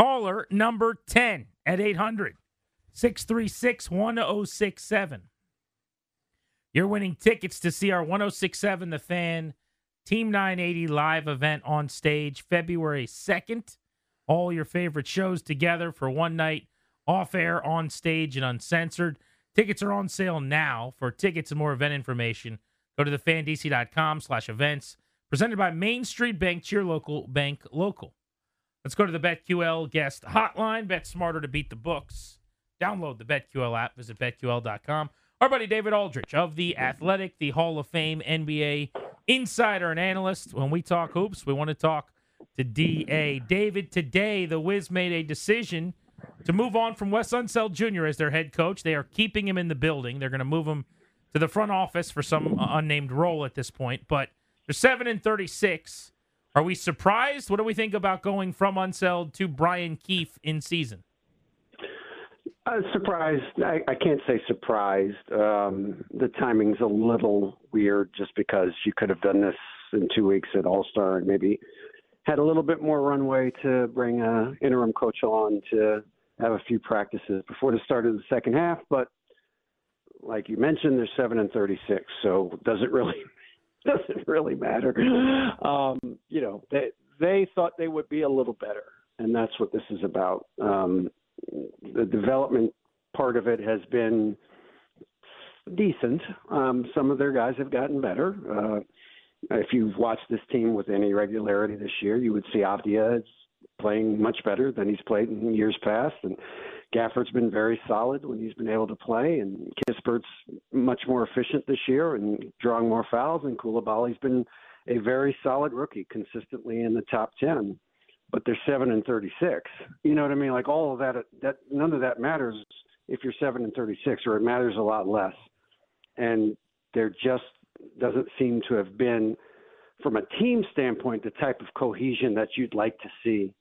Caller number 10 at 800 636 1067. You're winning tickets to see our 1067 The Fan Team 980 live event on stage February 2nd. All your favorite shows together for one night, off air, on stage, and uncensored. Tickets are on sale now. For tickets and more event information, go to thefandc.com slash events. Presented by Main Street Bank, cheer local, bank local. Let's go to the BetQL guest hotline. Bet smarter to beat the books. Download the BetQL app. Visit betql.com. Our buddy David Aldridge of The Athletic, the Hall of Fame NBA insider and analyst. When we talk hoops, we want to talk to DA. David, today the Wiz made a decision to move on from Wes Unseld Jr. as their head coach. They are keeping him in the building. They're going to move him to the front office for some unnamed role at this point. But they're 7 and 36. Are we surprised? What do we think about going from Unseld to Brian Keefe in season? Uh, surprised. I, I can't say surprised. Um, the timing's a little weird just because you could have done this in two weeks at All Star and maybe had a little bit more runway to bring a interim coach on to have a few practices before the start of the second half. But like you mentioned, they're seven and thirty-six, so does it really doesn't really matter. Um, you know, they they thought they would be a little better, and that's what this is about. Um, the development part of it has been decent. Um, some of their guys have gotten better. Uh, if you've watched this team with any regularity this year, you would see Avdija is playing much better than he's played in years past, and Gafford's been very solid when he's been able to play, and Kispert's much more efficient this year and drawing more fouls, and Coulibaly's been a very solid rookie, consistently in the top ten but they're seven and thirty six. You know what I mean? Like all of that, that none of that matters if you're seven and thirty six, or it matters a lot less. And there just doesn't seem to have been, from a team standpoint, the type of cohesion that you'd like to see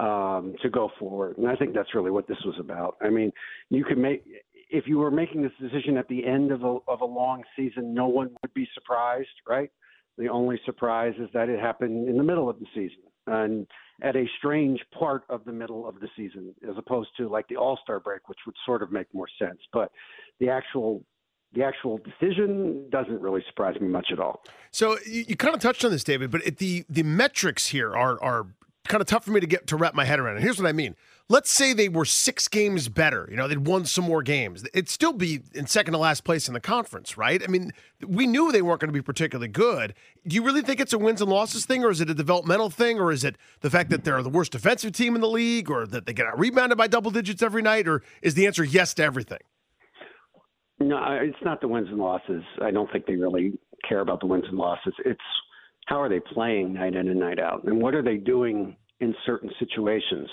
um, to go forward. And I think that's really what this was about. I mean, you could make if you were making this decision at the end of a of a long season, no one would be surprised, right? The only surprise is that it happened in the middle of the season. And at a strange part of the middle of the season, as opposed to like the All Star break, which would sort of make more sense. But the actual the actual decision doesn't really surprise me much at all. So you, you kind of touched on this, David, but it, the the metrics here are are kind of tough for me to get to wrap my head around. And here's what I mean. Let's say they were six games better. You know, they'd won some more games. It'd still be in second to last place in the conference, right? I mean, we knew they weren't going to be particularly good. Do you really think it's a wins and losses thing, or is it a developmental thing, or is it the fact that they're the worst defensive team in the league, or that they get out rebounded by double digits every night, or is the answer yes to everything? No, it's not the wins and losses. I don't think they really care about the wins and losses. It's how are they playing night in and night out, and what are they doing in certain situations.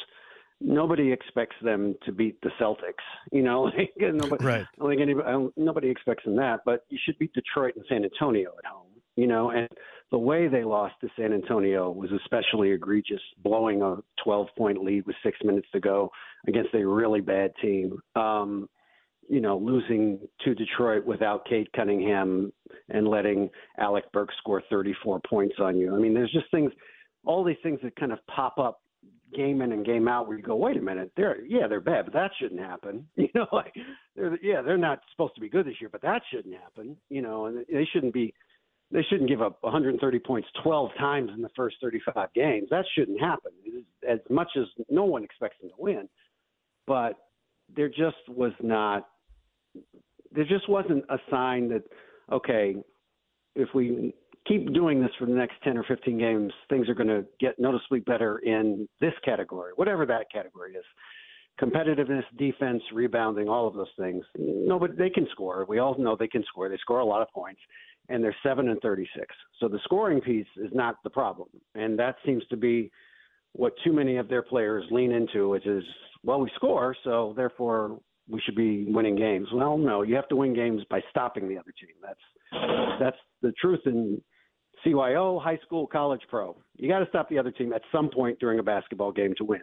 Nobody expects them to beat the Celtics, you know. Like nobody, right. I don't think anybody, nobody expects them that, but you should beat Detroit and San Antonio at home, you know. And the way they lost to San Antonio was especially egregious, blowing a 12-point lead with six minutes to go against a really bad team. Um, you know, losing to Detroit without Cade Cunningham and letting Alec Burks score 34 points on you. I mean, there's just things, all these things that kind of pop up game in and game out where you go, wait a minute, they're yeah, they're bad, but that shouldn't happen. You know, like they're yeah, they're not supposed to be good this year, but that shouldn't happen. You know, and they shouldn't be they shouldn't give up 130 points 12 times in the first 35 games. That shouldn't happen. As much as no one expects them to win, but there just was not there just wasn't a sign that okay, if we keep doing this for the next 10 or 15 games, things are going to get noticeably better in this category, whatever that category is. Competitiveness, defense, rebounding, all of those things. No, but they can score. We all know they can score. They score a lot of points, and they're seven and thirty-six. So the scoring piece is not the problem, and that seems to be what too many of their players lean into, which is, well, we score, so therefore we should be winning games. Well, no, you have to win games by stopping the other team. That's that's the truth in CYO, high school, college, pro. You got to stop the other team at some point during a basketball game to win.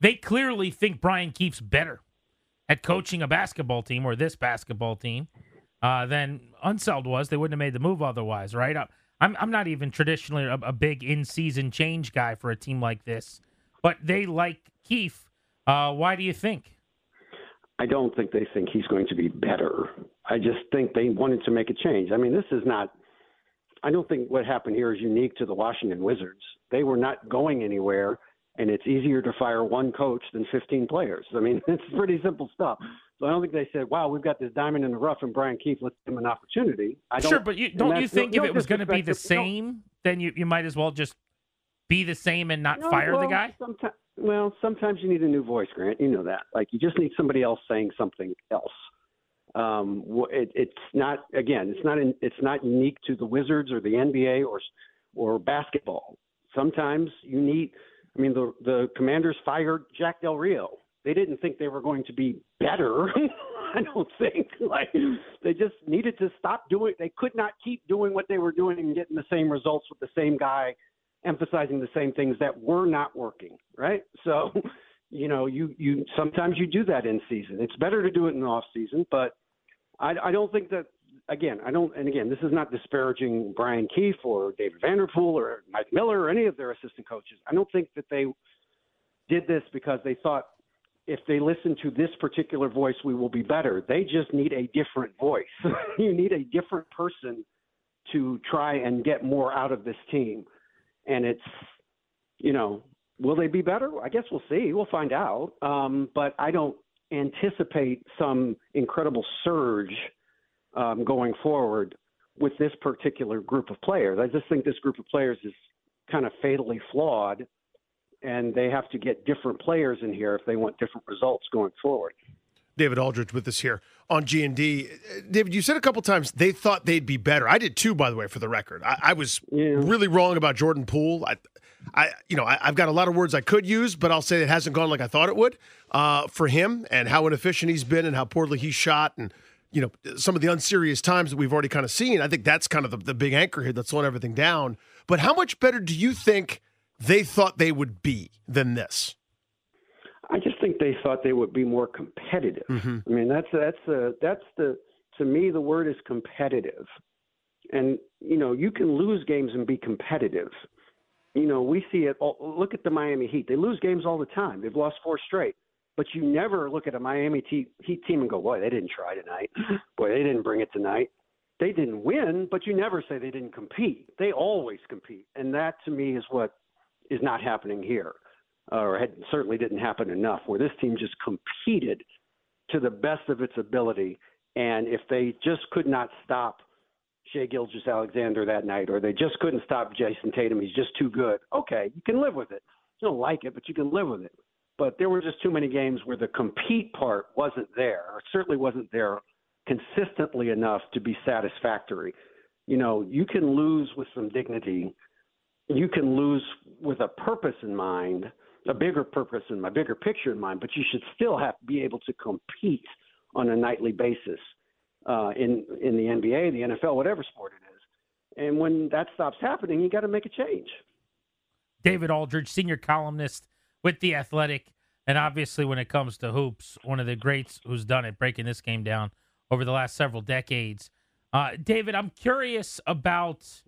They clearly think Brian Keefe's better at coaching a basketball team or this basketball team uh, than Unseld was. They wouldn't have made the move otherwise, right? I'm I'm not even traditionally a, a big in season change guy for a team like this. but they like Keefe. Uh, why do you think? I don't think they think he's going to be better. I just think they wanted to make a change. I mean, this is not. I don't think what happened here is unique to the Washington Wizards. They were not going anywhere, and it's easier to fire one coach than 15 players. I mean, it's pretty simple stuff. So I don't think they said, "Wow, we've got this diamond in the rough and Brian Keefe Let's give him an opportunity." I don't, sure, but you, don't you think no, if no it was going to be the to- no, same, then you, you might as well just be the same and not No, fire well, the guy? Sometimes, well, sometimes you need a new voice, Grant. You know that. Like you just need somebody else saying something else. Um, it, it's not again. It's not. In, it's not unique to the Wizards or the NBA or or basketball. Sometimes you need. I mean, the the Commanders fired Jack Del Rio. They didn't think they were going to be better. I don't think. Like they just needed to stop doing. They could not keep doing what they were doing and getting the same results with the same guy emphasizing the same things that were not working, right? So, you know, you you sometimes you do that in season. It's better to do it in the off season, but I, I don't think that. Again, I don't. And again, this is not disparaging Brian Keefe or David Vanderpool or Mike Miller or any of their assistant coaches. I don't think that they did this because they thought if they listen to this particular voice, we will be better. They just need a different voice. you need a different person to try and get more out of this team and it's you know will they be better? I guess we'll see. We'll find out. Um, but i don't anticipate some incredible surge um, going forward with this particular group of players. I just think this group of players is kind of fatally flawed and they have to get different players in here if they want different results going forward David Aldridge with us here on G and D. David, you said a couple times they thought they'd be better. I did too, by the way, for the record. I, I was Yeah. really wrong about Jordan Poole. I, I, you know, I, I've got a lot of words I could use, but I'll say it hasn't gone like I thought it would uh, for him, and how inefficient he's been, and how poorly he shot, and you know, some of the unserious times that we've already kind of seen. I think that's kind of the, the big anchor here that's slowing everything down. But how much better do you think they thought they would be than this? I just think they thought they would be more competitive. Mhm. I mean, that's that's the that's the to me the word is competitive, and you know you can lose games and be competitive. You know, we see it. All, look at the Miami Heat; they lose games all the time. They've lost four straight, but you never look at a Miami Te- Heat team and go, "Boy, they didn't try tonight. Boy, they didn't bring it tonight." They didn't win, but you never say they didn't compete. They always compete, and that to me is what is not happening here or had certainly didn't happen enough, where this team just competed to the best of its ability. And if they just could not stop Shai Gilgeous-Alexander that night, or they just couldn't stop Jayson Tatum, he's just too good. Okay, you can live with it. You don't like it, but you can live with it. But there were just too many games where the compete part wasn't there, or certainly wasn't there consistently enough to be satisfactory. You know, you can lose with some dignity. You can lose with a purpose in mind a bigger purpose and my bigger picture in mind, but you should still have to be able to compete on a nightly basis uh, in in the NBA, the NFL, whatever sport it is. And when that stops happening, you got to make a change. David Aldridge, senior columnist with The Athletic. And obviously, when it comes to hoops, one of the greats who's done it, breaking this game down over the last several decades. Uh, David, I'm curious about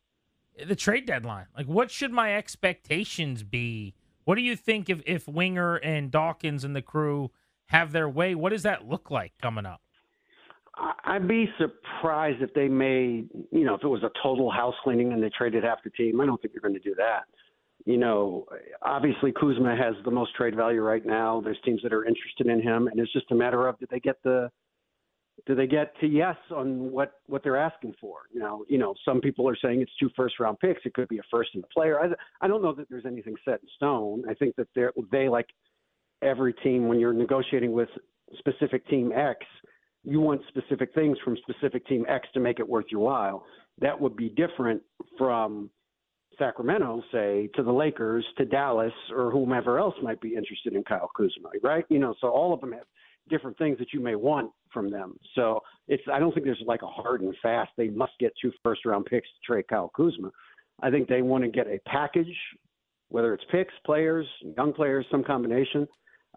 the trade deadline. Like, what should my expectations be? What do you think if, if Winger and Dawkins and the crew have their way? What does that look like coming up? I'd be surprised if they made, you know, if it was a total house cleaning and they traded half the team. I don't think they're going to do that. You know, obviously Kuzma has the most trade value right now. There's teams that are interested in him, and it's just a matter of did they get the do they get to yes on what what they're asking for? Know, you know, some people are saying it's two first round picks. It could be a first and a player. I I don't know that there's anything set in stone. I think that they're they like every team when you're negotiating with specific team X, you want specific things from specific team X to make it worth your while. That would be different from Sacramento, say, to the Lakers, to Dallas, or whomever else might be interested in Kyle Kuzma, right? You know, so all of them have different things that you may want from them. So it's I don't think there's like a hard and fast. They must get two first round picks to trade Kyle Kuzma. I think they want to get a package, whether it's picks, players, young players, some combination.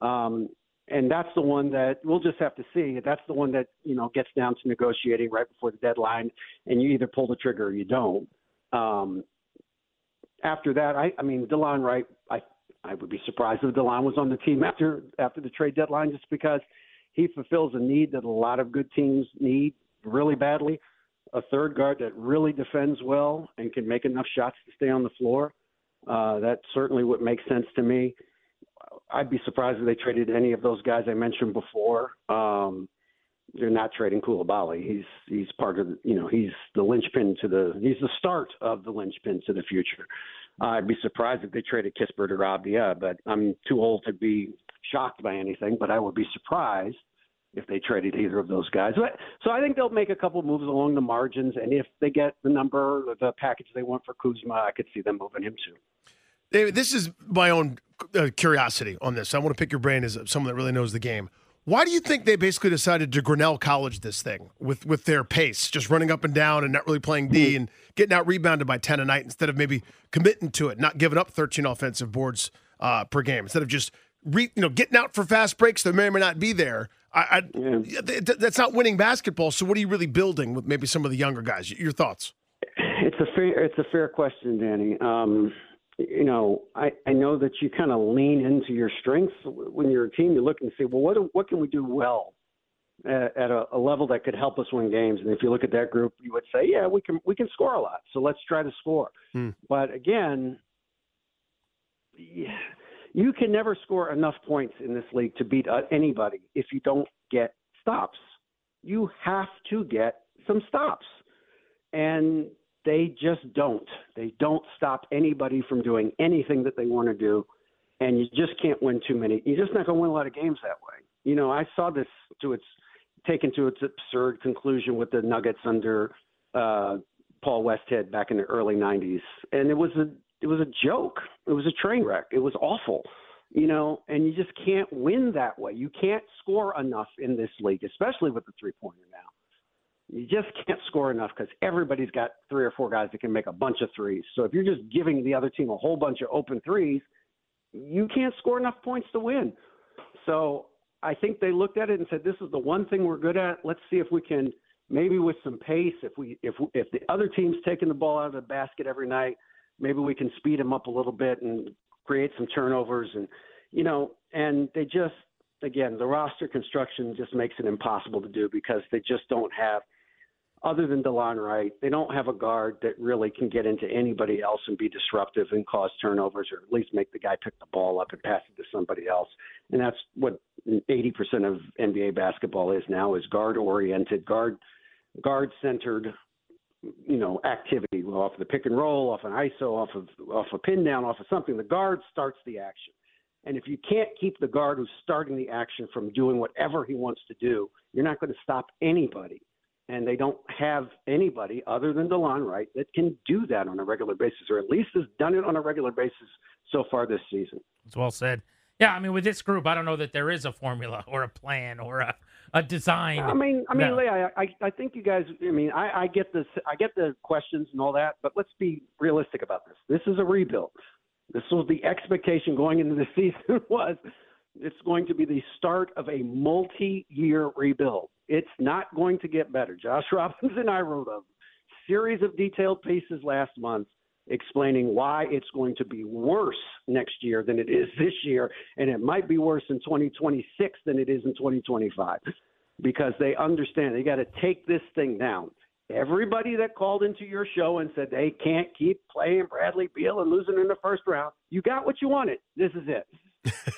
Um, and that's the one that we'll just have to see. That's the one that you know gets down to negotiating right before the deadline, and you either pull the trigger or you don't. Um, after that, I, I mean, Delon Wright, I I would be surprised if Delon was on the team after after the trade deadline, just because he fulfills a need that a lot of good teams need really badly. A third guard that really defends well and can make enough shots to stay on the floor. Uh, that certainly would make sense to me. I'd be surprised if they traded any of those guys I mentioned before. Um, they're not trading Coulibaly. He's he's part of you know he's the linchpin to the he's the start of the linchpin to the future. I'd be surprised if they traded Kispert or Avdija, but I'm too old to be shocked by anything. But I would be surprised if they traded either of those guys. But, so I think they'll make a couple moves along the margins, and if they get the number, the package they want for Kuzma, I could see them moving him too. David, this is my own uh, curiosity on this. I want to pick your brain as someone that really knows the game. Why do you think they basically decided to Grinnell College this thing with with their pace, just running up and down and not really playing D and getting out rebounded by ten a night instead of maybe committing to it, not giving up thirteen offensive boards uh, per game instead of just re, you know getting out for fast breaks that may or may not be there. I, I yeah. that's not winning basketball. So what are you really building with maybe some of the younger guys? Your thoughts? It's a fair it's a fair question, Danny. Um, you know, I, I know that you kind of lean into your strengths when you're a team. You look and say, well, what what can we do well at, at a, a level that could help us win games? And if you look at that group, you would say, yeah, we can we can score a lot. So let's try to score. Hmm. But again, you can never score enough points in this league to beat uh, anybody if you don't get stops. You have to get some stops. And they just don't. They don't stop anybody from doing anything that they want to do, and you just can't win too many. You're just not going to win a lot of games that way. You know, I saw this to its taken to its absurd conclusion with the Nuggets under uh, Paul Westhead back in the early '90s, and it was a it was a joke. It was a train wreck. It was awful. You know, and you just can't win that way. You can't score enough in this league, especially with the three pointer now. You just can't score enough because everybody's got three or four guys that can make a bunch of threes. So if you're just giving the other team a whole bunch of open threes, you can't score enough points to win. So I think they looked at it and said, "This is the one thing we're good at. Let's see if we can maybe with some pace. If we if if the other team's taking the ball out of the basket every night, maybe we can speed them up a little bit and create some turnovers and you know. And they just again the roster construction just makes it impossible to do because they just don't have other than Delon Wright, they don't have a guard that really can get into anybody else and be disruptive and cause turnovers, or at least make the guy pick the ball up and pass it to somebody else. And that's what 80% of NBA basketball is now: is guard-oriented, guard guard-centered, you know, activity off of the pick and roll, off an ISO, off of off a pin down, off of something. The guard starts the action. And if you can't keep the guard who's starting the action from doing whatever he wants to do, you're not going to stop anybody and they don't have anybody other than Delon Wright that can do that on a regular basis, or at least has done it on a regular basis so far this season. It's well said. Yeah, I mean, with this group, I don't know that there is a formula or a plan or a, a design. I mean, I mean, no. Leah, I, I think you guys. I mean, I, I get this, I get the questions and all that, but let's be realistic about this. This is a rebuild. This was the expectation going into the season was it's going to be the start of a multi-year rebuild. It's not going to get better. Josh Robbins and I wrote a series of detailed pieces last month explaining why it's going to be worse next year than it is this year, and it might be worse in 2026 than it is in 2025 because they understand they got to take this thing down. Everybody that called into your show and said they can't keep playing Bradley Beal and losing in the first round, you got what you wanted. This is it.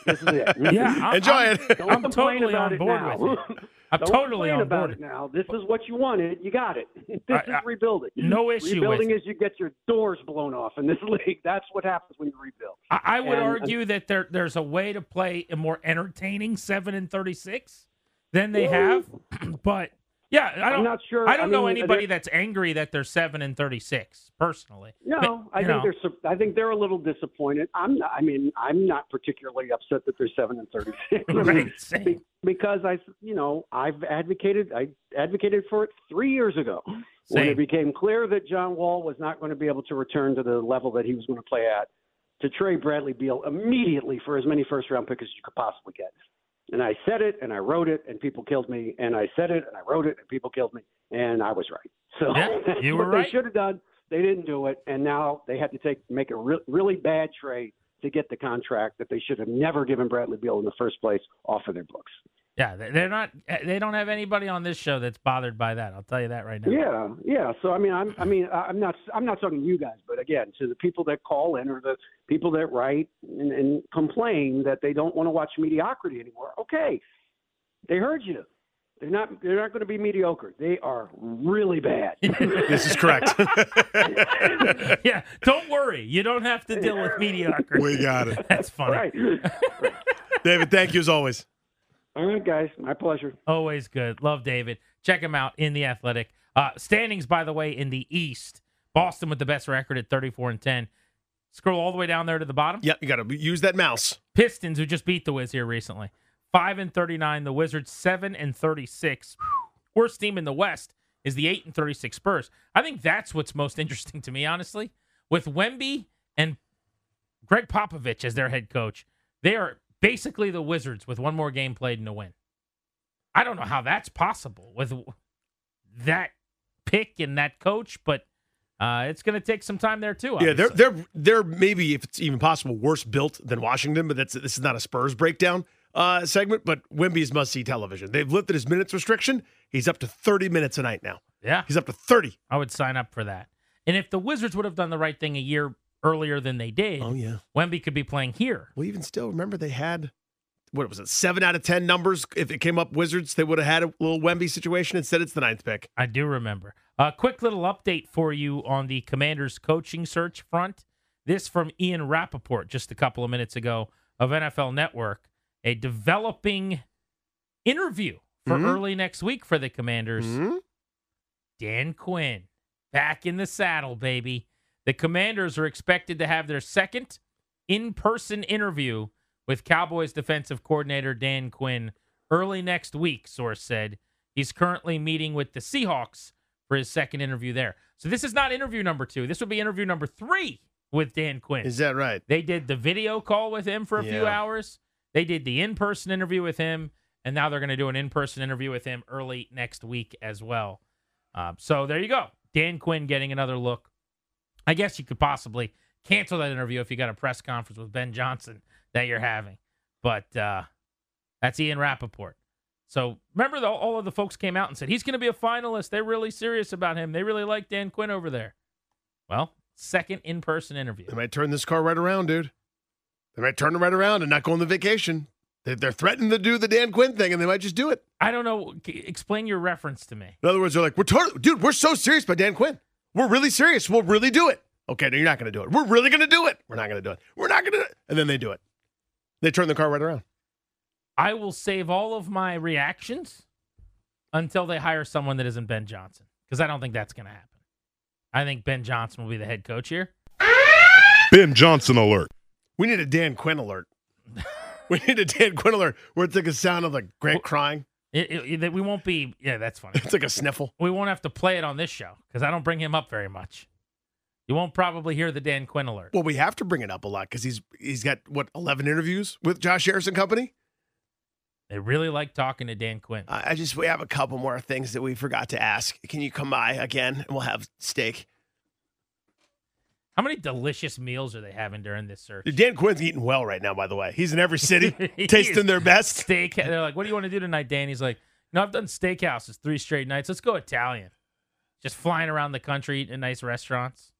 This is it. yeah, enjoy I'm, it. Don't I'm totally on board with it. I'm Don't totally on about board. it now. This is what you wanted. You got it. This I, is rebuilding. No issue. Rebuilding is you get your doors blown off in this league. That's what happens when you rebuild. I, I would and, argue that there there's a way to play a more entertaining seven and thirty six than they have, but yeah, I don't. I'm not sure. I don't I know anybody that's angry that they're seven and thirty six. Personally, no, but, I think know. they're. I think they're a little disappointed. I'm. Not, I mean, I'm not particularly upset that they're seven and thirty six. right, because I, you know, I've advocated. I advocated for it three years ago same. when it became clear that John Wall was not going to be able to return to the level that he was going to play at. To trade Bradley Beal immediately for as many first round picks as you could possibly get. And I said it and I wrote it and people killed me. And I said it and I wrote it and people killed me. And I was right. So yeah, you were what right. they should have done. They didn't do it. And now they had to take make a re- really bad trade to get the contract that they should have never given Bradley Beal in the first place off of their books. Yeah, they're not. Eh, they don't have anybody on this show that's bothered by that. I'll tell you that right now. Yeah, yeah. So I mean, I'm, I mean, I'm not, I'm not talking to you guys, but again, to the people that call in or the people that write and, and complain that they don't want to watch mediocrity anymore. Okay, they heard you. They're not. They're not going to be mediocre. They are really bad. this is correct. yeah, don't worry. You don't have to deal with mediocre. We got it. That's funny. Right. David, thank you as always. All right, guys. My pleasure. Always good. Love David. Check him out in the Athletic. Uh, standings, by the way, in the East. Boston with the best record at 34 and 10. Scroll all the way down there to the bottom. Yep, you got to use that mouse. Pistons, who just beat the Wiz here recently, five and 39. The Wizards seven and 36. Worst team in the West is the eight and 36 Spurs. I think that's what's most interesting to me, honestly. With Wemby and Gregg Popovich as their head coach, they are basically the Wizards with one more game played and a win. I don't know how that's possible with that pick and that coach, but uh, it's going to take some time there too. Yeah, they're they're they're maybe if it's even possible worse built than Washington, but that's this is not a Spurs breakdown uh, segment. But Wemby's must see television. They've lifted his minutes restriction. He's up to thirty minutes a night now. yeah. He's up to thirty. I would sign up for that. And if the Wizards would have done the right thing a year earlier than they did, Oh yeah. Wemby could be playing here. Well, even still, remember they had what was it, seven out of ten numbers? If it came up Wizards, they would have had a little Wemby situation. Instead, it's the ninth pick. I do remember. A quick little update for you on the Commanders coaching search front. This from Ian Rapoport just a couple of minutes ago of NFL Network. A developing interview for Mhm. early next week for the Commanders. Mhm. Dan Quinn back in the saddle, baby. The Commanders are expected to have their second in person interview with Cowboys defensive coordinator Dan Quinn early next week, source said. He's currently meeting with the Seahawks for his second interview there. So this is not interview number two. This would be interview number three with Dan Quinn. Is that right? They did the video call with him for a few hours. They did the in person interview with him. And now they're going to do an in person interview with him early next week as well. Uh, so there you go. Dan Quinn getting another look. I guess you could possibly cancel that interview if you got a press conference with Ben Johnson that you're having. But uh, that's Ian Rapoport. So remember, the, all of the folks came out and said he's going to be a finalist. They're really serious about him. They really like Dan Quinn over there. Well, second in person interview. They might turn this car right around, dude. They might turn it right around and not go on the vacation. They- They're threatening to do the Dan Quinn thing, and they might just do it. I don't know. Explain your reference to me. In other words, they're like, "We're totally, dude. We're so serious about Dan Quinn. We're really serious. We'll really do it." Okay, no, you're not going to do it. We're really going to do it. We're not going to do it. We're not going to do it. And then they do it. They turn the car right around. I will save all of my reactions until they hire someone that isn't Ben Johnson because I don't think that's going to happen. I think Ben Johnson will be the head coach here. Ben Johnson alert. We need a Dan Quinn alert. we need a Dan Quinn alert where it's like a sound of like Grant crying. We won't be. Yeah, that's funny. It's like a sniffle. we won't have to play it on this show because I don't bring him up very much. You won't probably hear the Dan Quinn alert. Well, we have to bring it up a lot because he's he's got what eleven interviews with Josh Harris and Company. They really like talking to Dan Quinn. I I just we have a couple more things that we forgot to ask. Can you come by again and we'll have steak? How many delicious meals are they having during this search? Dan Quinn's eating well right now, by the way. He's in every city, tasting their best. steak. They're like, "What do you want to do tonight, Dan?" He's like, "No, I've done steakhouses three straight nights. Let's go Italian." Just flying around the country eating in nice restaurants.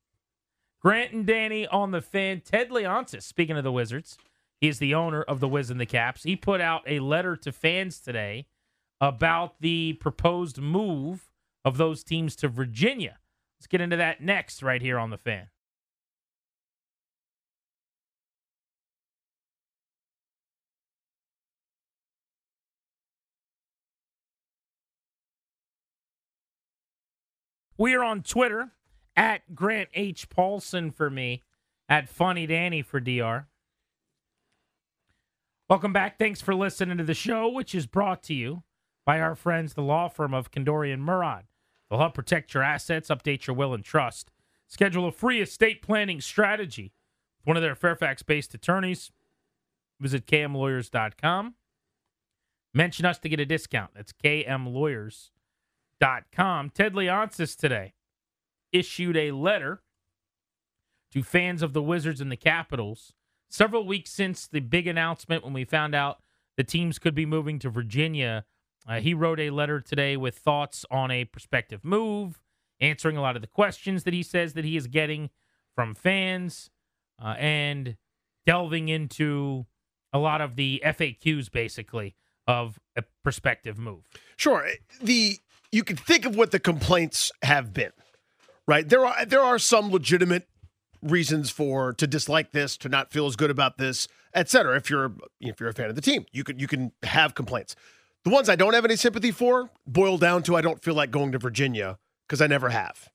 Grant and Danny on the fan. Ted Leonsis, speaking of the Wizards, he's the owner of the Wiz and the Caps. He put out a letter to fans today about the proposed move of those teams to Virginia. Let's get into that next, right here on the fan. We are on Twitter at Grant H. Paulsen for me, at Funny Danny for DR. Welcome back. Thanks for listening to the show, which is brought to you by our friends, the law firm of Condorian Murad. They'll help protect your assets, update your will and trust. Schedule a free estate planning strategy with one of their Fairfax based attorneys. Visit kmlawyers.com. Mention us to get a discount. That's kmlawyers.com. Ted Leonsis today issued a letter to fans of the Wizards and the Capitals several weeks since the big announcement when we found out the teams could be moving to Virginia. Uh, he wrote a letter today with thoughts on a prospective move, answering a lot of the questions that he says that he is getting from fans, uh, and delving into a lot of the FAQs, basically, of a prospective move. Sure. The you can think of what the complaints have been, right? There are there are some legitimate reasons for to dislike this, to not feel as good about this, etc. If you're if you're a fan of the team, you can you can have complaints. The ones I don't have any sympathy for boil down to I don't feel like going to Virginia because I never have.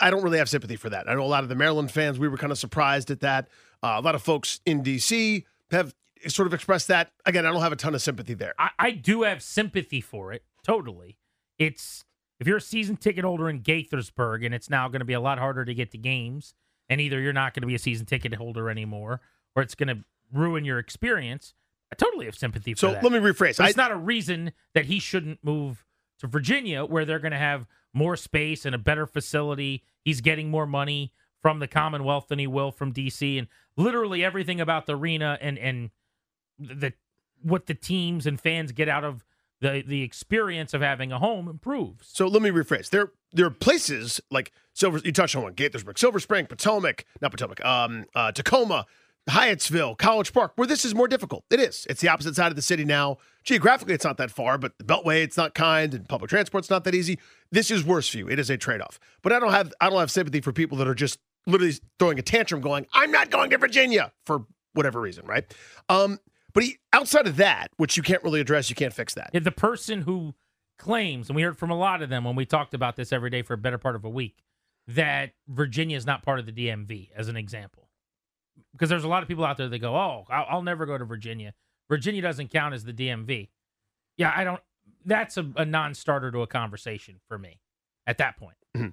I don't really have sympathy for that. I know a lot of the Maryland fans. We were kind of surprised at that. Uh, a lot of folks in DC have sort of expressed that. Again, I don't have a ton of sympathy there. I, I do have sympathy for it. Totally. It's if you're a season ticket holder in Gaithersburg and it's now going to be a lot harder to get to games, and either you're not going to be a season ticket holder anymore, or it's going to ruin your experience. I totally have sympathy for that. so that. let me rephrase. But it's not a reason that he shouldn't move to Virginia, where they're going to have more space and a better facility. He's getting more money from the Commonwealth than he will from DC, and literally everything about the arena and and the what the teams and fans get out of the the experience of having a home improves. So let me rephrase. There there are places like Silver. You touched on one: Gaithersburg, Silver Spring, Potomac, not Potomac, um, uh, Takoma, Hyattsville, College Park, where this is more difficult. It is. It's the opposite side of the city now. Geographically, it's not that far, but the Beltway, it's not kind, and public transport's not that easy. This is worse for you. It is a trade off. But I don't have I don't have sympathy for people that are just literally throwing a tantrum, going, "I'm not going to Virginia" for whatever reason, right? Um, but he, outside of that, which you can't really address, you can't fix that. Yeah, the person who claims, and we heard from a lot of them when we talked about this every day for a better part of a week, that Virginia is not part of the DMV, as an example. Because there's a lot of people out there that go, "Oh, I'll, I'll never go to Virginia. Virginia doesn't count as the DMV." Yeah, I don't. That's a, a non-starter to a conversation for me at that point. Mm-hmm.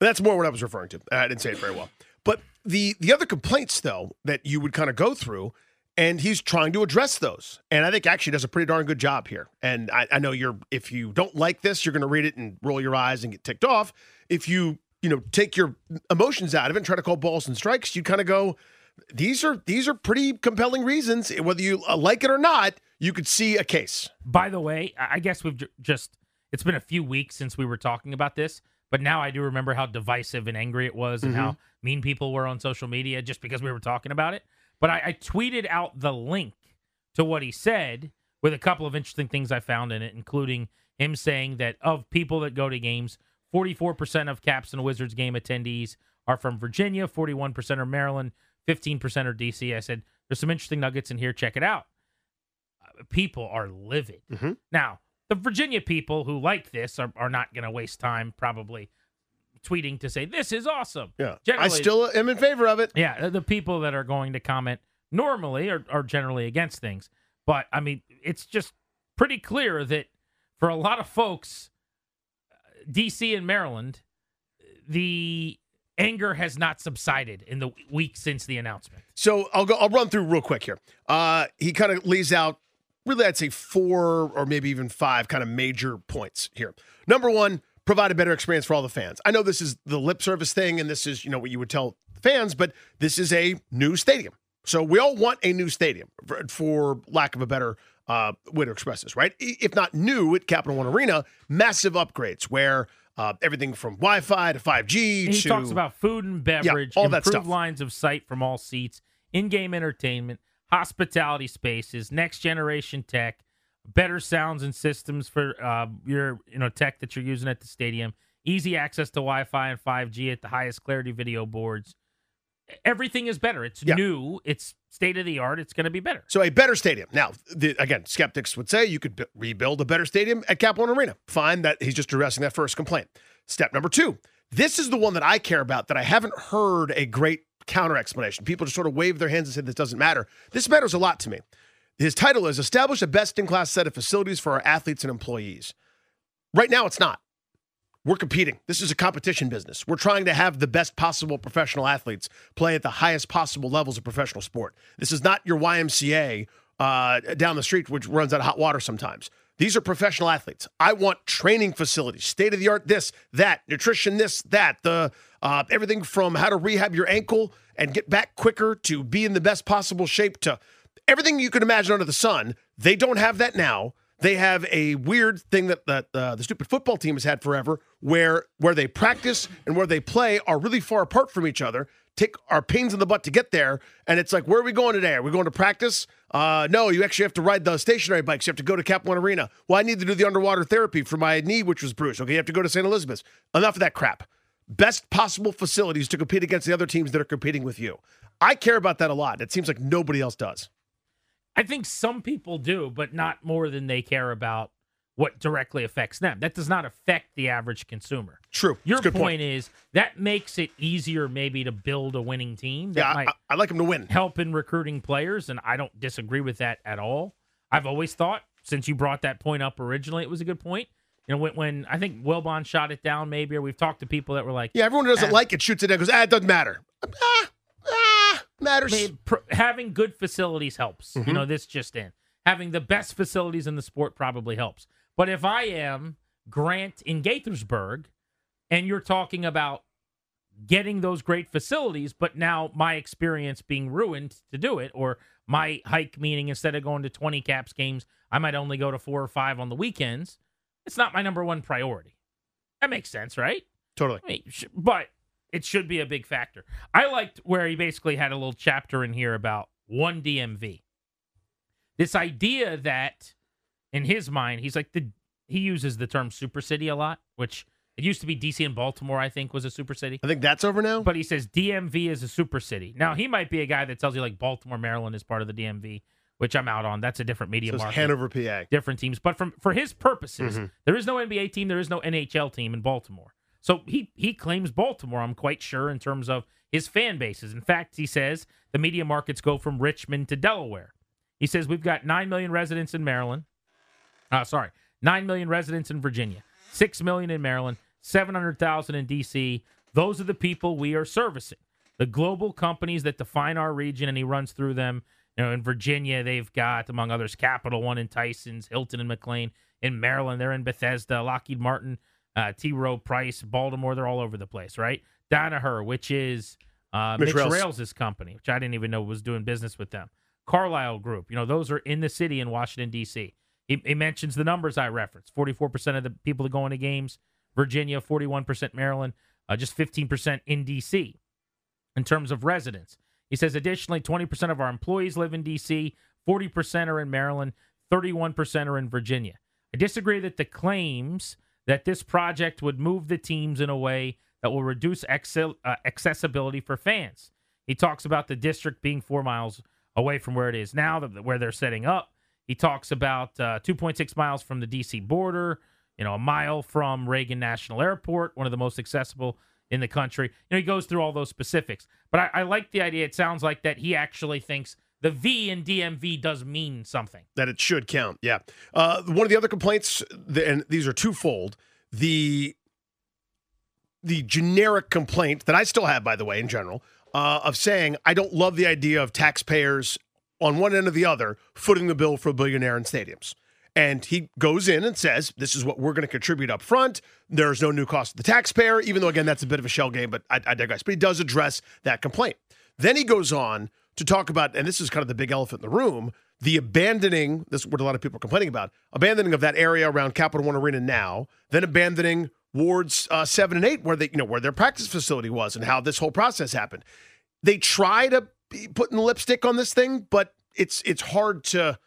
That's more what I was referring to. I didn't say it very well. But the the other complaints, though, that you would kind of go through and he's trying to address those. And I think actually does a pretty darn good job here. And I, I know you're if you don't like this, you're going to read it and roll your eyes and get ticked off. If you you know take your emotions out of it and try to call balls and strikes, you kind of go, these are these are pretty compelling reasons. Whether you uh, like it or not, you could see a case. By the way, I guess we've just it's been a few weeks since we were talking about this. But now I do remember how divisive and angry it was and mm-hmm. how mean people were on social media just because we were talking about it. But I, I tweeted out the link to what he said with a couple of interesting things I found in it, including him saying that of people that go to games, 44% of Caps and Wizards game attendees are from Virginia, 41% are Maryland, 15% are DC. I said, there's some interesting nuggets in here. Check it out. Uh, people are livid. Mm-hmm. Now, the Virginia people who like this are, are not going to waste time probably tweeting to say this is awesome. Yeah, generally, I still am in favor of it. Yeah, the people that are going to comment normally are, are generally against things, but I mean, it's just pretty clear that for a lot of folks, DC and Maryland, the anger has not subsided in the week since the announcement. So I'll go. I'll run through real quick here. Uh, he kind of lays out really, I'd say four or maybe even five kind of major points here. Number one, provide a better experience for all the fans. I know this is the lip service thing and this is, you know, what you would tell fans, but this is a new stadium. So we all want a new stadium for, for lack of a better uh, way to express this, right? If not new at Capital One Arena, massive upgrades where uh, everything from Wi-Fi to 5G. he to, talks about food and beverage, yeah, all improved that stuff. lines of sight from all seats, in-game entertainment, hospitality spaces, next generation tech, better sounds and systems for uh, your you know tech that you're using at the stadium, easy access to Wi-Fi and 5G at the highest clarity video boards. Everything is better. It's yeah. new. It's state of the art. It's going to be better. So a better stadium. Now, the, again, skeptics would say you could b- rebuild a better stadium at Capital One Arena. Fine, that he's just addressing that first complaint. Step number two. This is the one that I care about that I haven't heard a great counter explanation. People just sort of wave their hands and say this doesn't matter. This matters a lot to me. His title is Establish a Best in Class Set of Facilities for Our Athletes and Employees. Right now, it's not. We're competing. This is a competition business. We're trying to have the best possible professional athletes play at the highest possible levels of professional sport. This is not your YMCA uh, down the street, which runs out of hot water sometimes. These are professional athletes. I want training facilities, state of the art, this, that, nutrition, this, that, the uh, everything from how to rehab your ankle and get back quicker to be in the best possible shape to everything you could imagine under the sun. They don't have that now. They have a weird thing that, that uh, the stupid football team has had forever, where where they practice and where they play are really far apart from each other. Take our pains in the butt to get there, and it's like, where are we going today? Are we going to practice? Uh, no, you actually have to ride the stationary bikes. You have to go to Cap One Arena. Well, I need to do the underwater therapy for my knee, which was bruised. Okay, you have to go to St. Elizabeth's. Enough of that crap. Best possible facilities to compete against the other teams that are competing with you. I care about that a lot. It seems like nobody else does. I think some people do, but not more than they care about what directly affects them. That does not affect the average consumer. True. Your good point, is that makes it easier maybe to build a winning team. That Yeah, I, might I, like them to win. help in recruiting players, and I don't disagree with that at all. I've always thought, since you brought that point up originally, it was a good point. You know, when, when I think Wilbon shot it down, maybe, or we've talked to people that were like, Yeah, everyone who doesn't Uh, like it shoots it down. Goes, ah, it doesn't matter. Ah, ah, matters. I mean, pr- having good facilities helps. Mm-hmm. You know, this just in. Having the best facilities in the sport probably helps. But if I am Grant in Gaithersburg and you're talking about getting those great facilities, but now my experience being ruined to do it, or my hike meaning instead of going to 20 caps games, I might only go to four or five on the weekends, it's not my number one priority. That makes sense, right? Totally. I mean, but it should be a big factor. I liked where he basically had a little chapter in here about one DMV. This idea that, in his mind, he's like the he uses the term super city a lot, which it used to be DC and Baltimore, I think, was a super city. I think that's over now. But he says DMV is a super city. Now he might be a guy that tells you like Baltimore, Maryland is part of the DMV, which I'm out on. That's a different media So it's market Hanover, PA. different teams. But from for his purposes, Mm-hmm. there is no NBA team, there is no NHL team in Baltimore. So he he claims Baltimore. I'm quite sure in terms of his fan bases. In fact, he says the media markets go from Richmond to Delaware. He says we've got nine million residents in Maryland. Uh, sorry, nine million residents in Virginia, six million in Maryland, seven hundred thousand in DC. Those are the people we are servicing. The global companies that define our region, and he runs through them. You know, in Virginia, they've got, among others, Capital One in Tyson's, Hilton and McLean. In Maryland, they're in Bethesda, Lockheed Martin, uh, T. Rowe Price, Baltimore. They're all over the place, right? Danaher, which is uh, Mitch Mitch, Rales. Company, which I didn't even know was doing business with them. Carlyle Group, you know, those are in the city in Washington, D.C. He, he mentions the numbers I referenced 44% of the people that go into games, Virginia, 41% Maryland, uh, just 15% in D.C. in terms of residents. He says additionally, 20% of our employees live in D.C., 40% are in Maryland, 31% are in Virginia. I disagree that the claims that this project would move the teams in a way that will reduce uh, accessibility for fans. He talks about the district being four miles away from where it is now, th- where they're setting up. He talks about uh, 2.6 miles from the DC border, you know, a mile from Reagan National Airport, one of the most accessible in the country. You know, he goes through all those specifics. But I, I like the idea. It sounds like that he actually thinks the V in DMV does mean something. that it should count. Yeah. Uh, one of the other complaints, and these are twofold. The the generic complaint that I still have, by the way, in general, uh, of saying I don't love the idea of taxpayers on one end or the other footing the bill for a billionaire in stadiums. And he goes in and says, "This is what we're going to contribute up front. There's no new cost to the taxpayer." Even though, again, that's a bit of a shell game, but I, I digress. But he does address that complaint. Then he goes on to talk about, and this is kind of the big elephant in the room, the abandoning. This is what a lot of people are complaining about: abandoning of that area around Capital One Arena now, then abandoning wards uh, seven and eight, where they, you know, where their practice facility was, and how this whole process happened. They try to be putting lipstick on this thing, but it's it's hard to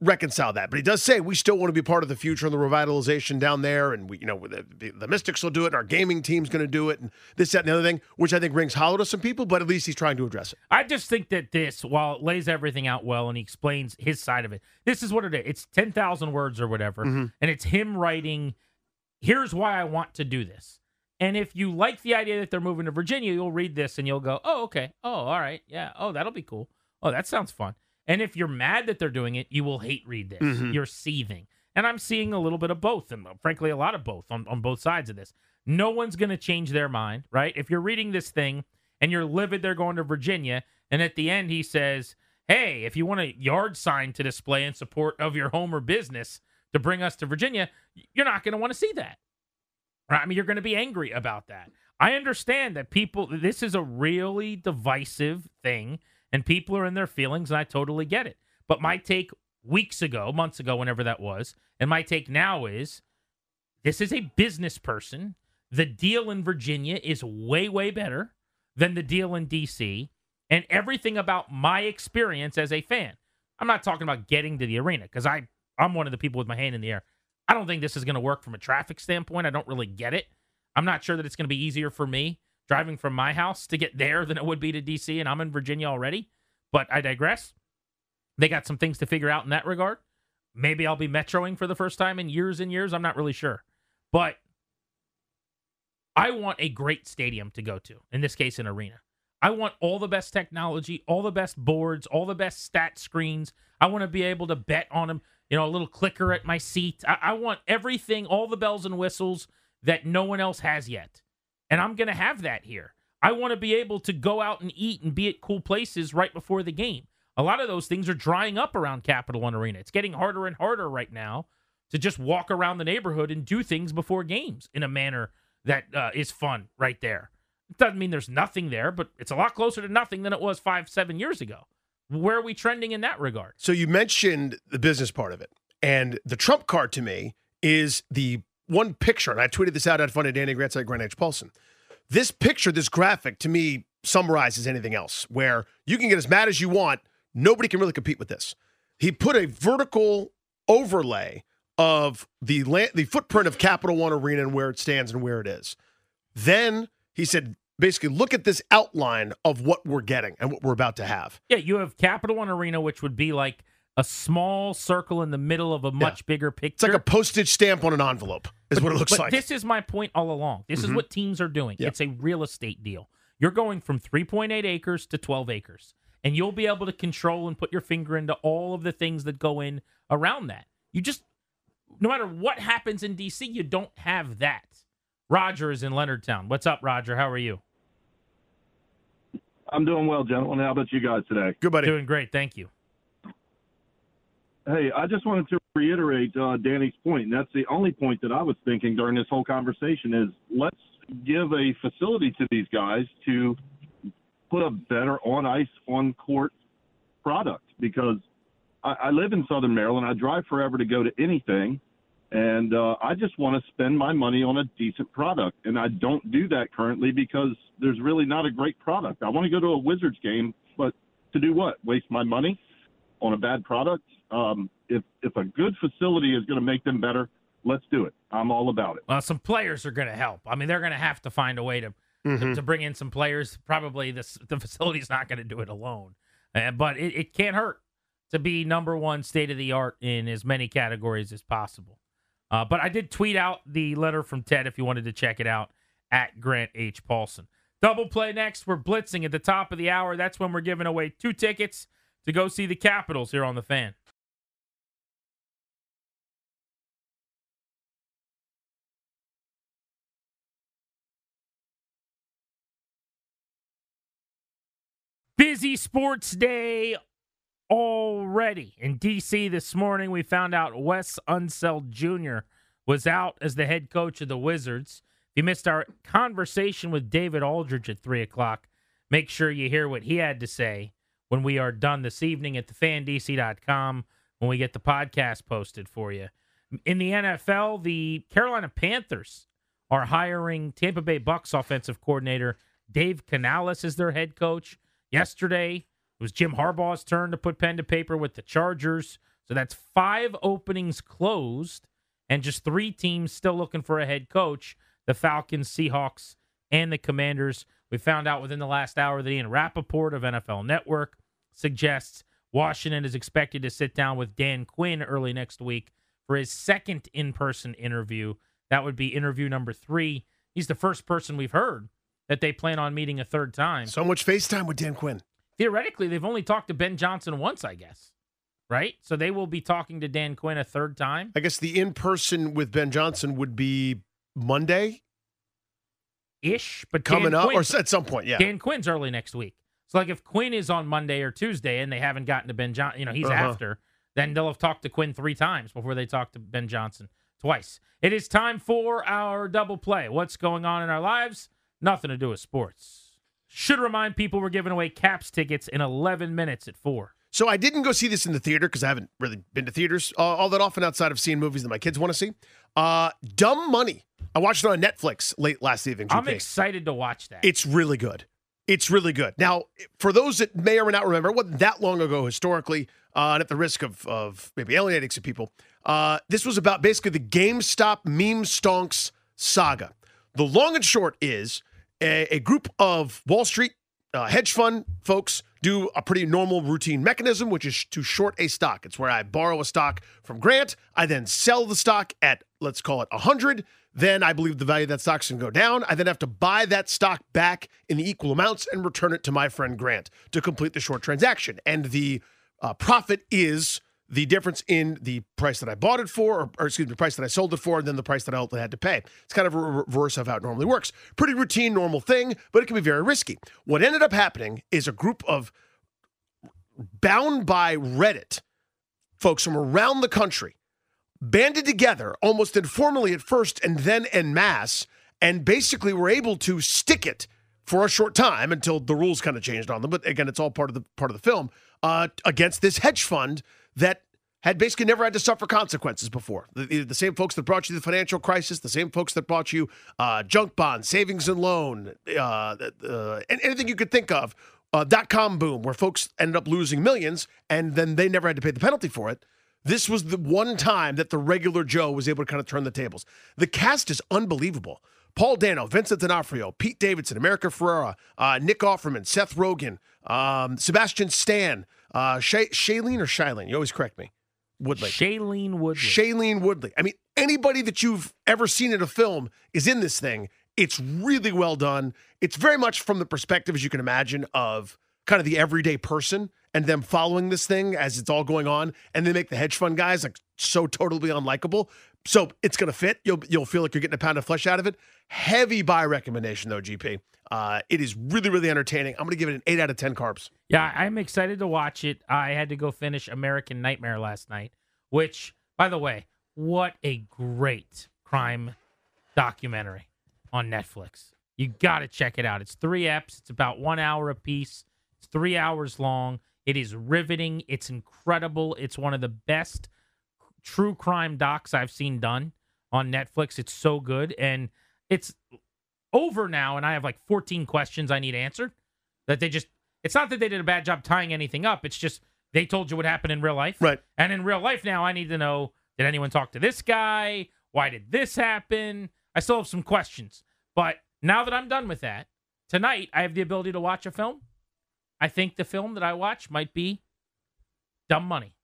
reconcile that. But he does say we still want to be part of the future and the revitalization down there, and we, you know, the, the Mystics will do it, and our gaming team's going to do it, and this, that, and the other thing, which I think rings hollow to some people. But at least he's trying to address it. I just think that this, while it lays everything out well and he explains his side of it, this is what it is. It's 10,000 words or whatever. Mm-hmm. And it's him writing, here's why I want to do this. And if you like the idea that they're moving to Virginia, you'll read this and you'll go, oh, okay. Oh, all right. Yeah. Oh, that'll be cool. Oh, that sounds fun. And if you're mad that they're doing it, you will hate read this. Mm-hmm. You're seething. And I'm seeing a little bit of both, and uh, frankly, a lot of both on, on both sides of this. No one's going to change their mind, right? If you're reading this thing and you're livid they're going to Virginia, and at the end he says, hey, if you want a yard sign to display in support of your home or business to bring us to Virginia, you're not going to want to see that. Right? I mean, you're going to be angry about that. I understand that people, this is a really divisive thing, and people are in their feelings, and I totally get it. But my take weeks ago, months ago, whenever that was, and my take now is this is a business person. The deal in Virginia is way, way better than the deal in DC, and everything about my experience as a fan. I'm not talking about getting to the arena because I I'm one of the people with my hand in the air. I don't think this is going to work from a traffic standpoint. I don't really get it. I'm not sure that it's going to be easier for me driving from my house to get there than it would be to DC, and I'm in Virginia already. But I digress. They got some things to figure out in that regard. Maybe I'll be metroing for the first time in years and years. I'm not really sure. But I want a great stadium to go to, in this case, an arena. I want all the best technology, all the best boards, all the best stat screens. I want to be able to bet on them, you know, a little clicker at my seat. I, I want everything, all the bells and whistles that no one else has yet. And I'm going to have that here. I want to be able to go out and eat and be at cool places right before the game. A lot of those things are drying up around Capital One Arena. It's getting harder and harder right now to just walk around the neighborhood and do things before games in a manner that uh, is fun right there. It doesn't mean there's nothing there, but it's a lot closer to nothing than it was five, seven years ago. Where are we trending in that regard? So you mentioned the business part of it. And the trump card to me is the one picture, and I tweeted this out at Funny Danny Grant site Grant H. Paulsen. This picture, this graphic, to me summarizes anything else. Where you can get as mad as you want, nobody can really compete with this. He put a vertical overlay of the land, the footprint of Capital One Arena and where it stands and where it is. Then he said, basically, look at this outline of what we're getting and what we're about to have. Yeah, you have Capital One Arena, which would be like a small circle in the middle of a much yeah. bigger picture. It's like a postage stamp on an envelope, is but, what it looks but like. This is my point all along. This mm-hmm. is what teams are doing. Yep. It's a real estate deal. You're going from 3.8 acres to 12 acres, and you'll be able to control and put your finger into all of the things that go in around that. You just, no matter what happens in DC, you don't have that. Roger is in Leonardtown. What's up, Roger? How are you? I'm doing well, gentlemen. How about you guys today? Good, buddy. Doing great. Thank you. Hey, I just wanted to reiterate uh, Danny's point, and that's the only point that I was thinking during this whole conversation is let's give a facility to these guys to put a better on ice, on court product because I, I live in Southern Maryland. I drive forever to go to anything, and uh, I just want to spend my money on a decent product, and I don't do that currently because there's really not a great product. I want to go to a Wizards game, but to do what? Waste my money on a bad product? Um, if if a good facility is going to make them better, let's do it. I'm all about it. Well, some players are going to help. I mean, they're going to have to find a way to, mm-hmm. to, to bring in some players. Probably this the facility's not going to do it alone, uh, but it, it can't hurt to be number one state of the art in as many categories as possible. Uh, but I did tweet out the letter from Ted if you wanted to check it out at Grant H. Paulsen. Double play next. We're blitzing at the top of the hour. That's when we're giving away two tickets to go see the Capitals here on the fan. Busy sports day already. In D.C. this morning, we found out Wes Unseld Jr. was out as the head coach of the Wizards. If you missed our conversation with David Aldridge at 3 o'clock, make sure you hear what he had to say when we are done this evening at thefandc.com when we get the podcast posted for you. In the NFL, the Carolina Panthers are hiring Tampa Bay Bucks offensive coordinator Dave Canales as their head coach. Yesterday, it was Jim Harbaugh's turn to put pen to paper with the Chargers. So that's five openings closed and just three teams still looking for a head coach the Falcons, Seahawks, and the Commanders. We found out within the last hour that Ian Rapoport of NFL Network suggests Washington is expected to sit down with Dan Quinn early next week for his second in person interview. That would be interview number three. He's the first person we've heard that they plan on meeting a third time. So much FaceTime with Dan Quinn. Theoretically, they've only talked to Ben Johnson once, I guess. Right? So they will be talking to Dan Quinn a third time. I guess the in person with Ben Johnson would be Monday ish, but coming Dan up Quinn, or at some point, yeah. Dan Quinn's early next week. So like if Quinn is on Monday or Tuesday and they haven't gotten to Ben Johnson, you know, he's uh-huh. after, then they'll have talked to Quinn three times before they talk to Ben Johnson twice. It is time for our double play. What's going on in our lives? Nothing to do with sports. Should remind people we're giving away Caps tickets in 11 minutes at 4. So I didn't go see this in the theater because I haven't really been to theaters uh, all that often outside of seeing movies that my kids want to see. Uh, Dumb Money. I watched it on Netflix late last evening. I'm excited to watch that. It's really good. It's really good. Now, for those that may or may not remember, it wasn't that long ago historically, uh, and at the risk of, of maybe alienating some people, uh, this was about basically the GameStop meme stonks saga. The long and short is a, a group of Wall Street uh, hedge fund folks do a pretty normal routine mechanism, which is to short a stock. It's where I borrow a stock from Grant, I then sell the stock at let's call it 100. Then I believe the value of that stock's going to go down. I then have to buy that stock back in the equal amounts and return it to my friend Grant to complete the short transaction. And the uh, profit is the difference in the price that I bought it for, or, or, excuse me, the price that I sold it for, and then the price that I ultimately had to pay. It's kind of a reverse of how it normally works. Pretty routine, normal thing, but it can be very risky. What ended up happening is a group of bound by Reddit folks from around the country banded together almost informally at first and then en masse, and basically were able to stick it for a short time until the rules kind of changed on them. But again, it's all part of the part of the film uh, against this hedge fund that had basically never had to suffer consequences before. The, the, same folks that brought you the financial crisis, the same folks that brought you uh, junk bonds, savings and loan, uh, uh, anything you could think of. Uh, dot com boom, where folks ended up losing millions and then they never had to pay the penalty for it. This was the one time that the regular Joe was able to kind of turn the tables. The cast is unbelievable. Paul Dano, Vincent D'Onofrio, Pete Davidson, America Ferrera, uh, Nick Offerman, Seth Rogen, um, Sebastian Stan, uh, Sh- Shailene or Shailene? You always correct me. Woodley. Shailene Woodley. Shailene Woodley. I mean, anybody that you've ever seen in a film is in this thing. It's really well done. It's very much from the perspective, as you can imagine, of kind of the everyday person and them following this thing as it's all going on, and they make the hedge fund guys like so totally unlikable. So it's gonna fit. You'll you'll feel like you're getting a pound of flesh out of it. Heavy buy recommendation though, GP. Uh, it is really, really entertaining. I'm going to give it an 8 out of 10 carbs. Yeah, I'm excited to watch it. I had to go finish American Nightmare last night, which, by the way, what a great crime documentary on Netflix. You got to check it out. It's three eps, it's about one hour a piece, it's three hours long. It is riveting, it's incredible. It's one of the best true crime docs I've seen done on Netflix. It's so good. And it's over now, and I have like 14 questions I need answered. That they just, it's not that they did a bad job tying anything up. It's just they told you what happened in real life. Right. And in real life now, I need to know did anyone talk to this guy? Why did this happen? I still have some questions. But now that I'm done with that, tonight I have the ability to watch a film. I think the film that I watch might be Dumb Money.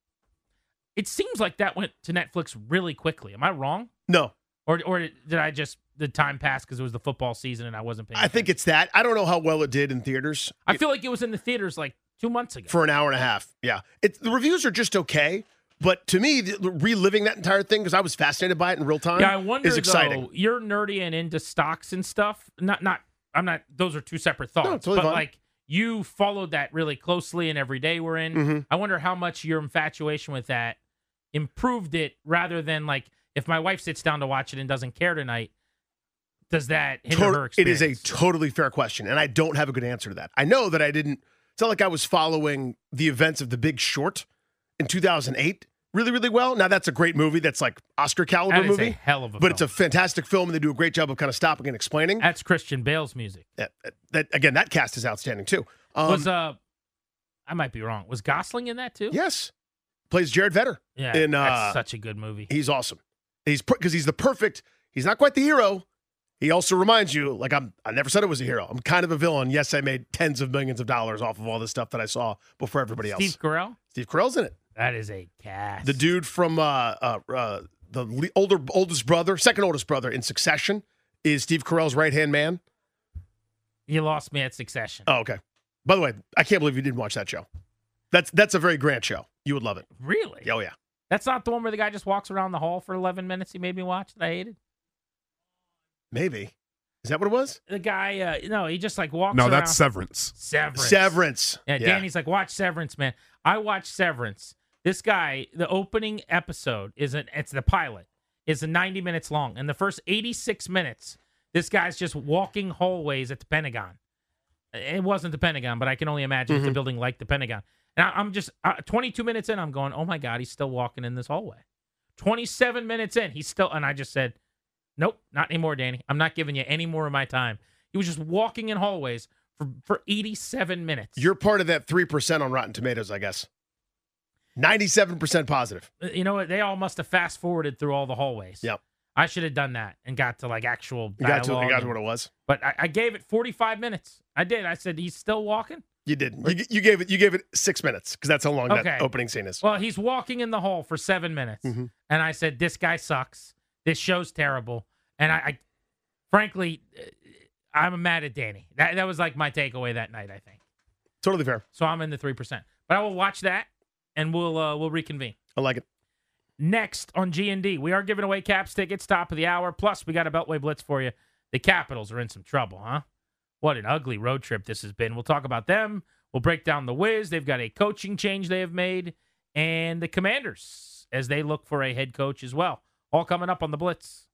It seems like that went to Netflix really quickly. Am I wrong? No. Or or did I just the time passed because it was the football season and I wasn't paying. I think it's that. I don't know how well it did in theaters. I feel like it was in the theaters like two months ago for an hour and a half. Yeah, it, the reviews are just okay. But to me, the, reliving that entire thing because I was fascinated by it in real time. Yeah, I wonder. Is exciting. Though, you're nerdy and into stocks and stuff. Not not. I'm not. Those are two separate thoughts. No, totally but like you followed that really closely and every day we're in. Mm-hmm. I wonder how much your infatuation with that improved it rather than like if my wife sits down to watch it and doesn't care tonight, does that hinder Tot- her experience? It is a totally fair question, and I don't have a good answer to that. I know that I didn't. It's not like I was following the events of The Big Short in 2008 really, really well. Now that's a great movie. That's like Oscar caliber movie. A hell of a. But film. it's a fantastic film, and they do a great job of kind of stopping and explaining. That's Christian Bale's music. That, that again, that cast is outstanding too. Um, was uh, I might be wrong. Was Gosling in that too? Yes, plays Jared Vetter. Yeah, in, uh, that's such a good movie. He's awesome. He's because he's the perfect. He's not quite the hero. He also reminds you, like I'm. I never said it was a hero. I'm kind of a villain. Yes, I made tens of millions of dollars off of all this stuff that I saw before everybody else. Steve Carell. Steve Carell's in it. That is a cast. The dude from uh, uh, uh, the older oldest brother, second oldest brother in Succession, is Steve Carell's right hand man. You lost me at Succession. Oh, okay. By the way, I can't believe you didn't watch that show. That's that's a very grand show. You would love it. Really? Oh yeah. That's not the one where the guy just walks around the hall for 11 minutes. He made me watch that I hated. Maybe. Is that what it was? The guy, uh, no, he just like walks. No, around. that's Severance. Severance. Severance. Yeah, yeah, Danny's like, watch Severance, man. I watched Severance. This guy, the opening episode is an it's the pilot is a 90 minutes long, and the first 86 minutes, This guy's just walking hallways at the Pentagon. It wasn't the Pentagon, but I can only imagine it's a Mhm. building like the Pentagon. And I, I'm just uh, 22 minutes in, I'm going, oh my God, he's still walking in this hallway. 27 minutes in, he's still, and I just said, nope, not anymore, Danny. I'm not giving you any more of my time. He was just walking in hallways for, for 87 minutes. You're part of that 3% on Rotten Tomatoes, I guess. 97% positive. Uh, you know what? They all must have fast forwarded through all the hallways. Yep. I should have done that and got to like actual You got to, got to what it was. But I, I gave it 45 minutes. I did. I said he's still walking. You did. You, you gave it. You gave it six minutes because that's how long Okay. that opening scene is. Well, he's walking in the hall for seven minutes, Mhm. and I said, "This guy sucks. This show's terrible." And I, I frankly, uh, I'm mad at Danny. That that was like my takeaway that night. I think Totally fair. so. I'm in the three percent, but I will watch that, and we'll uh, we'll reconvene. I like it. Next on G and D, we are giving away Caps tickets top of the hour. Plus, we got a Beltway Blitz for you. The Capitals are in some trouble, huh? What an ugly road trip this has been. We'll talk about them. We'll break down the Wiz. They've got a coaching change they have made, and the Commanders as they look for a head coach as well. All coming up on the Blitz.